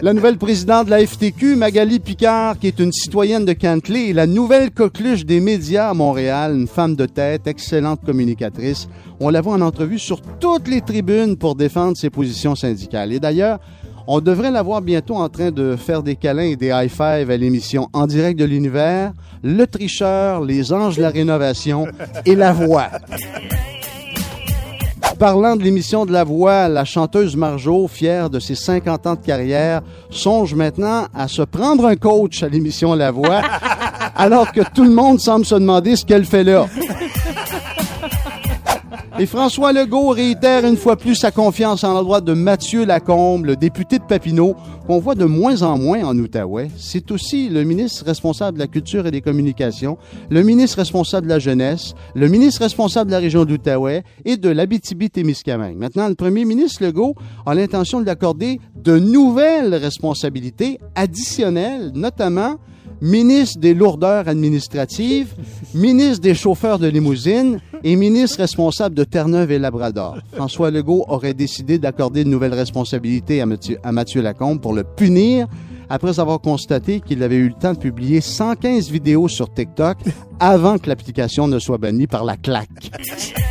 La nouvelle présidente de la FTQ, Magali Picard, qui est une citoyenne de Cantley, la nouvelle coqueluche des médias à Montréal, une femme de tête, excellente communicatrice. On la voit en entrevue sur toutes les tribunes pour défendre ses positions syndicales. Et d'ailleurs, on devrait la voir bientôt en train de faire des câlins et des high-fives à l'émission En direct de l'univers, Le Tricheur, Les Anges de la Rénovation et La Voix. Parlant de l'émission de La Voix, la chanteuse Marjo, fière de ses 50 ans de carrière, songe maintenant à se prendre un coach à l'émission La Voix, *laughs* alors que tout le monde semble se demander ce qu'elle fait là. Et François Legault réitère une fois plus sa confiance en l'endroit de Mathieu Lacombe, le député de Papineau, qu'on voit de moins en moins en Outaouais. C'est aussi le ministre responsable de la Culture et des Communications, le ministre responsable de la Jeunesse, le ministre responsable de la région d'Outaouais et de l'Abitibi-Témiscamingue. Maintenant, le premier ministre Legault a l'intention de lui accorder de nouvelles responsabilités additionnelles, notamment ministre des lourdeurs administratives, ministre des chauffeurs de limousine et ministre responsable de Terre-Neuve et Labrador. *laughs* François Legault aurait décidé d'accorder de nouvelles responsabilités à Mathieu, à Mathieu Lacombe pour le punir après avoir constaté qu'il avait eu le temps de publier 115 vidéos sur TikTok avant que l'application ne soit bannie par la claque. *laughs*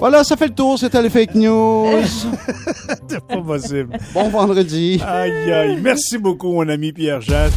Voilà, ça fait le tour, c'était les fake news. *laughs* C'est pas possible. Bon vendredi. Aïe, aïe. Merci beaucoup, mon ami Pierre-Jacques.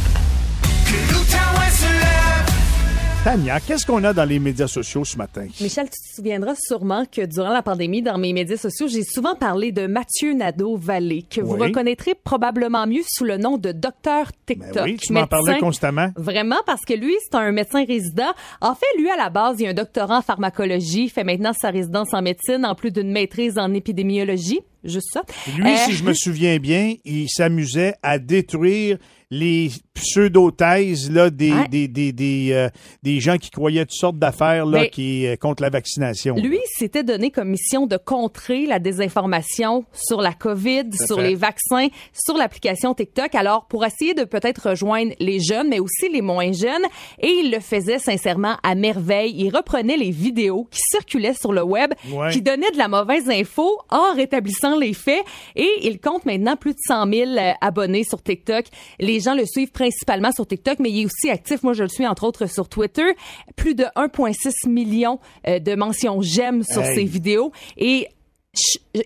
Tania, qu'est-ce qu'on a dans les médias sociaux ce matin? Michel, tu te souviendras sûrement que durant la pandémie, dans mes médias sociaux, j'ai souvent parlé de Mathieu Nadeau-Vallée, que vous reconnaîtrez probablement mieux sous le nom de Docteur TikTok. Ben oui, tu m'en parlais constamment. Vraiment, parce que lui, c'est un médecin résident. En fait, lui, à la base, il a un doctorat en pharmacologie, fait maintenant sa résidence en médecine, en plus d'une maîtrise en épidémiologie. Juste ça. Lui, Euh, si je me *laughs* souviens bien, il s'amusait à détruire les pseudo-thèses là, des, Ouais. des, des, des, euh, des gens qui croyaient toutes sortes d'affaires là, Mais- qui, euh, contre la vaccination. Lui, s'était donné comme mission de contrer la désinformation sur la COVID, sur fait. les vaccins, sur l'application TikTok. Alors, pour essayer de peut-être rejoindre les jeunes, mais aussi les moins jeunes, et il le faisait sincèrement à merveille. Il reprenait les vidéos qui circulaient sur le web, Ouais. qui donnaient de la mauvaise info en rétablissant les faits, et il compte maintenant plus de 100 000 euh, abonnés sur TikTok. Les gens le suivent principalement sur TikTok, mais il est aussi actif. Moi, je le suis entre autres sur Twitter. Plus de 1,6 million euh, de mentions j'aime sur Hey. ses vidéos et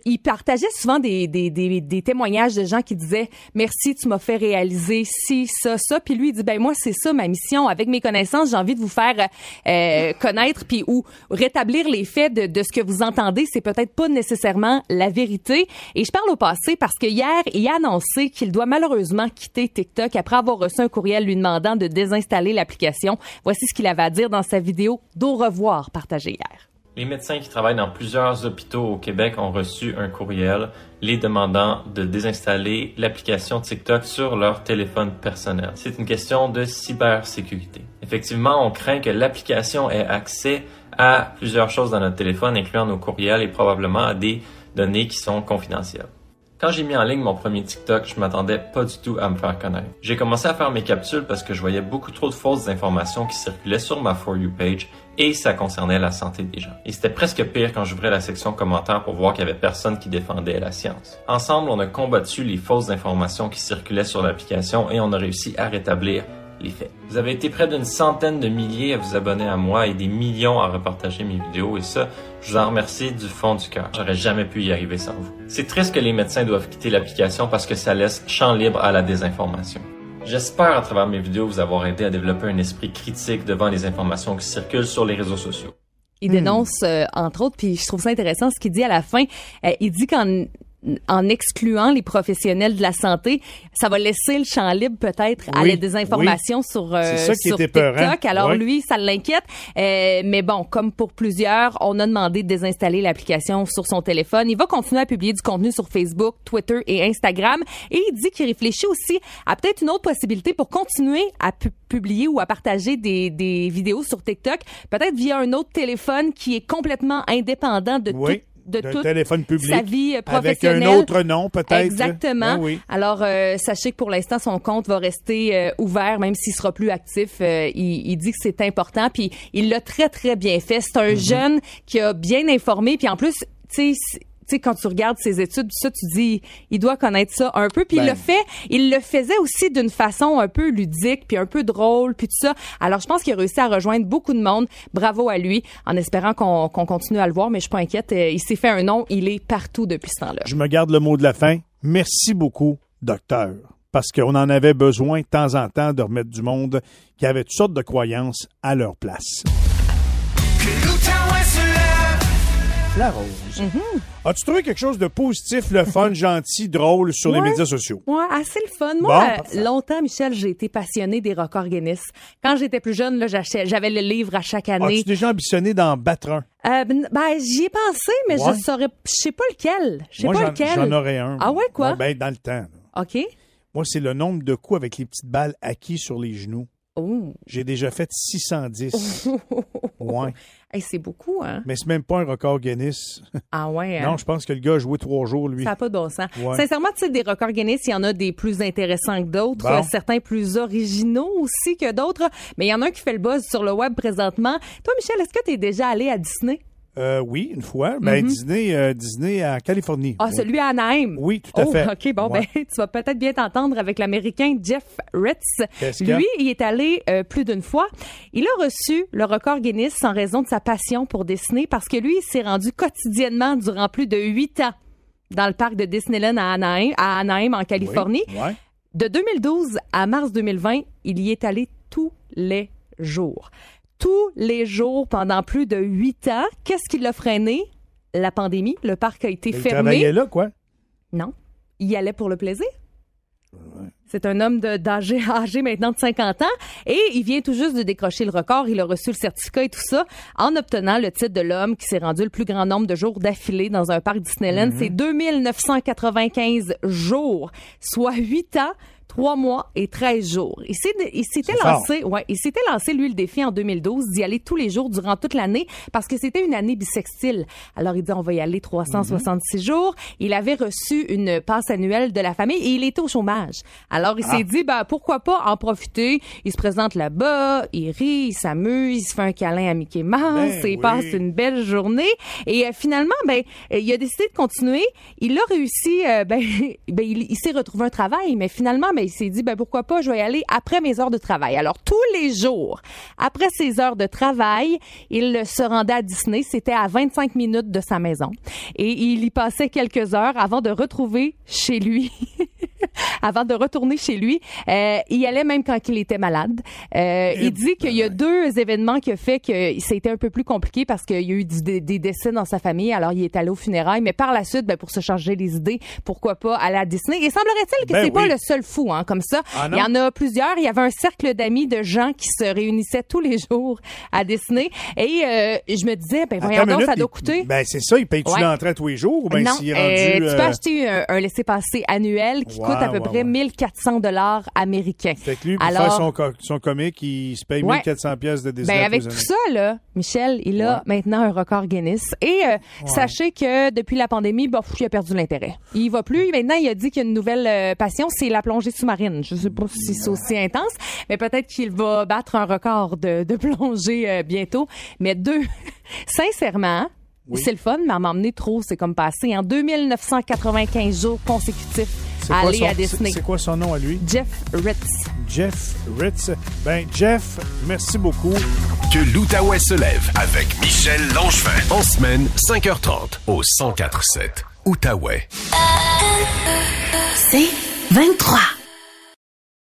il partageait souvent des, des, des, des témoignages de gens qui disaient merci tu m'as fait réaliser ci ça ça. Puis lui il dit ben moi c'est ça ma mission. Avec mes connaissances j'ai envie de vous faire euh, connaître puis ou rétablir les faits de, de ce que vous entendez. C'est peut-être pas nécessairement la vérité. Et je parle au passé parce que hier il a annoncé qu'il doit malheureusement quitter TikTok après avoir reçu un courriel lui demandant de désinstaller l'application. Voici ce qu'il avait à dire dans sa vidéo d'au revoir partagée hier Les médecins qui travaillent dans plusieurs hôpitaux au Québec ont reçu un courriel les demandant de désinstaller l'application TikTok sur leur téléphone personnel. C'est une question de cybersécurité. Effectivement, on craint que l'application ait accès à plusieurs choses dans notre téléphone, incluant nos courriels et probablement à des données qui sont confidentielles. Quand j'ai mis en ligne mon premier TikTok, je m'attendais pas du tout à me faire connaître. J'ai commencé à faire mes capsules parce que je voyais beaucoup trop de fausses informations qui circulaient sur ma For You page et ça concernait la santé des gens. Et c'était presque pire quand j'ouvrais la section commentaires pour voir qu'il y avait personne qui défendait la science. Ensemble, on a combattu les fausses informations qui circulaient sur l'application et on a réussi à rétablir les faits. Vous avez été près d'une centaine de milliers à vous abonner à moi et des millions à repartager mes vidéos et ça, je vous en remercie du fond du cœur. J'aurais jamais pu y arriver sans vous. C'est triste que les médecins doivent quitter l'application parce que ça laisse champ libre à la désinformation. J'espère à travers mes vidéos vous avoir aidé à développer un esprit critique devant les informations qui circulent sur les réseaux sociaux. Il dénonce, euh, entre autres, puis je trouve ça intéressant ce qu'il dit à la fin. Euh, il dit qu'en en excluant les professionnels de la santé, ça va laisser le champ libre peut-être à la désinformation sur, euh, C'est ça qui sur. TikTok. Alors lui, ça l'inquiète. Euh, mais bon, comme pour plusieurs, on a demandé de désinstaller l'application sur son téléphone. Il va continuer à publier du contenu sur Facebook, Twitter et Instagram. Et il dit qu'il réfléchit aussi à peut-être une autre possibilité pour continuer à pu- publier ou à partager des, des vidéos sur TikTok, peut-être via un autre téléphone qui est complètement indépendant de Oui, tout de toute téléphone public sa vie euh, avec professionnelle. un autre nom, peut-être. Exactement. Ben oui. Alors, euh, sachez que pour l'instant, son compte va rester euh, ouvert, même s'il sera plus actif. Euh, il, il dit que c'est important, puis il l'a très, très bien fait. C'est un Mm-hmm. jeune qui a bien informé, puis en plus, tu sais, sais, quand tu regardes ses études, ça, tu dis, il doit connaître ça un peu. Puis il Ben. le fait, il le faisait aussi d'une façon un peu ludique, puis un peu drôle, puis tout ça. Alors, je pense qu'il a réussi à rejoindre beaucoup de monde. Bravo à lui, en espérant qu'on qu'on continue à le voir, mais je suis pas inquiète. Euh, Il s'est fait un nom, il est partout depuis ce temps-là. Je me garde le mot de la fin. Merci beaucoup, docteur. Parce qu'on en avait besoin de temps en temps de remettre du monde qui avait toutes sortes de croyances à leur place. La rose. As-tu trouvé quelque chose de positif, le fun, *laughs* gentil, drôle sur les médias sociaux? Ouais, assez le fun. Bon, Moi, euh, longtemps, Michel, j'ai été passionnée des records Guinness. Quand j'étais plus jeune, j'avais le livre à chaque année. As-tu déjà ambitionné d'en battre un? Euh, ben, ben, j'y ai pensé, mais Ouais. je saurais, je sais pas lequel. Je sais pas lequel. j'en aurais un. Ah ouais, quoi? Ouais, ben, dans le temps. là. OK. Moi, c'est le nombre de coups avec les petites balles acquis sur les genoux. Oh. J'ai déjà fait 610. *laughs* ouais. Hey, c'est beaucoup, hein? Mais c'est même pas un record Guinness. *laughs* Ah ouais, hein? non, je pense que le gars a joué trois jours, lui. Ça n'a pas de bon sens. Ouais. Sincèrement, tu sais, des records Guinness, il y en a des plus intéressants que d'autres, Bon. certains plus originaux aussi que d'autres, mais il y en a un qui fait le buzz sur le web présentement. Toi, Michel, est-ce que tu es déjà allé à Disney? Euh, oui, une fois. Ben, Mhm. Disney, euh, Disney à Californie. Ah, Oui. celui à Anaheim. Oui, tout à oh, fait. OK, bon, Ouais. ben, *laughs* tu vas peut-être bien t'entendre avec l'Américain Jeff Ritz. Lui, il est allé euh, plus d'une fois. Il a reçu le record Guinness en raison de sa passion pour Disney parce que lui, il s'est rendu quotidiennement durant plus de huit ans dans le parc de Disneyland à Anaheim, à Anaheim en Californie. Oui, ouais. De 2012 à mars 2020, il y est allé tous les jours. Tous les jours pendant plus de huit ans. Qu'est-ce qui l'a freiné? La pandémie. Le parc a été Il fermé. travaillait là, quoi? Non. Il y allait pour le plaisir. C'est un homme d'âge *laughs* âgé maintenant de 50 ans et il vient tout juste de décrocher le record. Il a reçu le certificat et tout ça en obtenant le titre de l'homme qui s'est rendu le plus grand nombre de jours d'affilée dans un parc Disneyland. Mhm. C'est 2995 jours, soit 8 ans. 3 mois et 13 jours. Il s'est- il s'était fort. lancé, ouais, il s'était lancé, lui, le défi en 2012 d'y aller tous les jours durant toute l'année parce que c'était une année bissextile. Alors, il dit, on va y aller 366 jours. Il avait reçu une passe annuelle de la famille et il était au chômage. Alors, il Ah. s'est dit, ben, pourquoi pas en profiter? Il se présente là-bas, il rit, il s'amuse, il se fait un câlin à Mickey Mouse, Ben il oui. passe une belle journée. Et euh, finalement, ben, euh, il a décidé de continuer. Il a réussi, euh, ben, *laughs* ben, il, il s'est retrouvé un travail, mais finalement, ben, il s'est dit, ben, pourquoi pas, je vais y aller après mes heures de travail. Alors, tous les jours, après ses heures de travail, il se rendait à Disney. C'était à 25 minutes de sa maison. Et il y passait quelques heures avant de retrouver chez lui. *laughs* avant de retourner chez lui. Euh, il y allait même quand il était malade. Euh, il dit qu'il y a deux événements qui ont fait que c'était un peu plus compliqué parce qu'il y a eu des, des décès dans sa famille. Alors, il est allé aux funérailles. Mais par la suite, ben, pour se changer les idées, pourquoi pas aller à Disney? Et semblerait-il que Ben c'est pas le seul fou hein, comme ça. Ah il y en a plusieurs. Il y avait un cercle d'amis de gens qui se réunissaient tous les jours à Disney. Et euh, je me disais, ben voyons donc, ça doit coûter. Ben, c'est ça, il paye-tu Ouais. l'entrée tous les jours ou ben non, euh, rendu... tu euh, peux acheter un, un laissez-passer annuel qui coûte à peu près ouais. 1400 dollars américains. Fait que lui, pour Alors, faire son, co- son comique, il se paye Ouais. 1400 pièces de Disney. ben avec tout ça là, Michel, il a maintenant un record Guinness et euh, sachez que depuis la pandémie, pff, il a perdu l'intérêt. Il va plus. Maintenant, il a dit qu'il y a une nouvelle euh, passion, c'est la plongée sous-marine. Je sais pas si c'est aussi intense, mais peut-être qu'il va battre un record de, de *laughs* plongée euh, bientôt. Mais deux, *laughs* sincèrement. C'est le fun, mais à m'emmener trop, c'est comme passé. En 2995 jours consécutifs aller son- à Disney. C'est c'est quoi son nom à lui? Jeff Ritz. Jeff Ritz. Ben, Jeff, merci beaucoup. Que l'Outaouais se lève avec Michel Langevin. En semaine, 5h30 au 1047 Outaouais. C'est 23.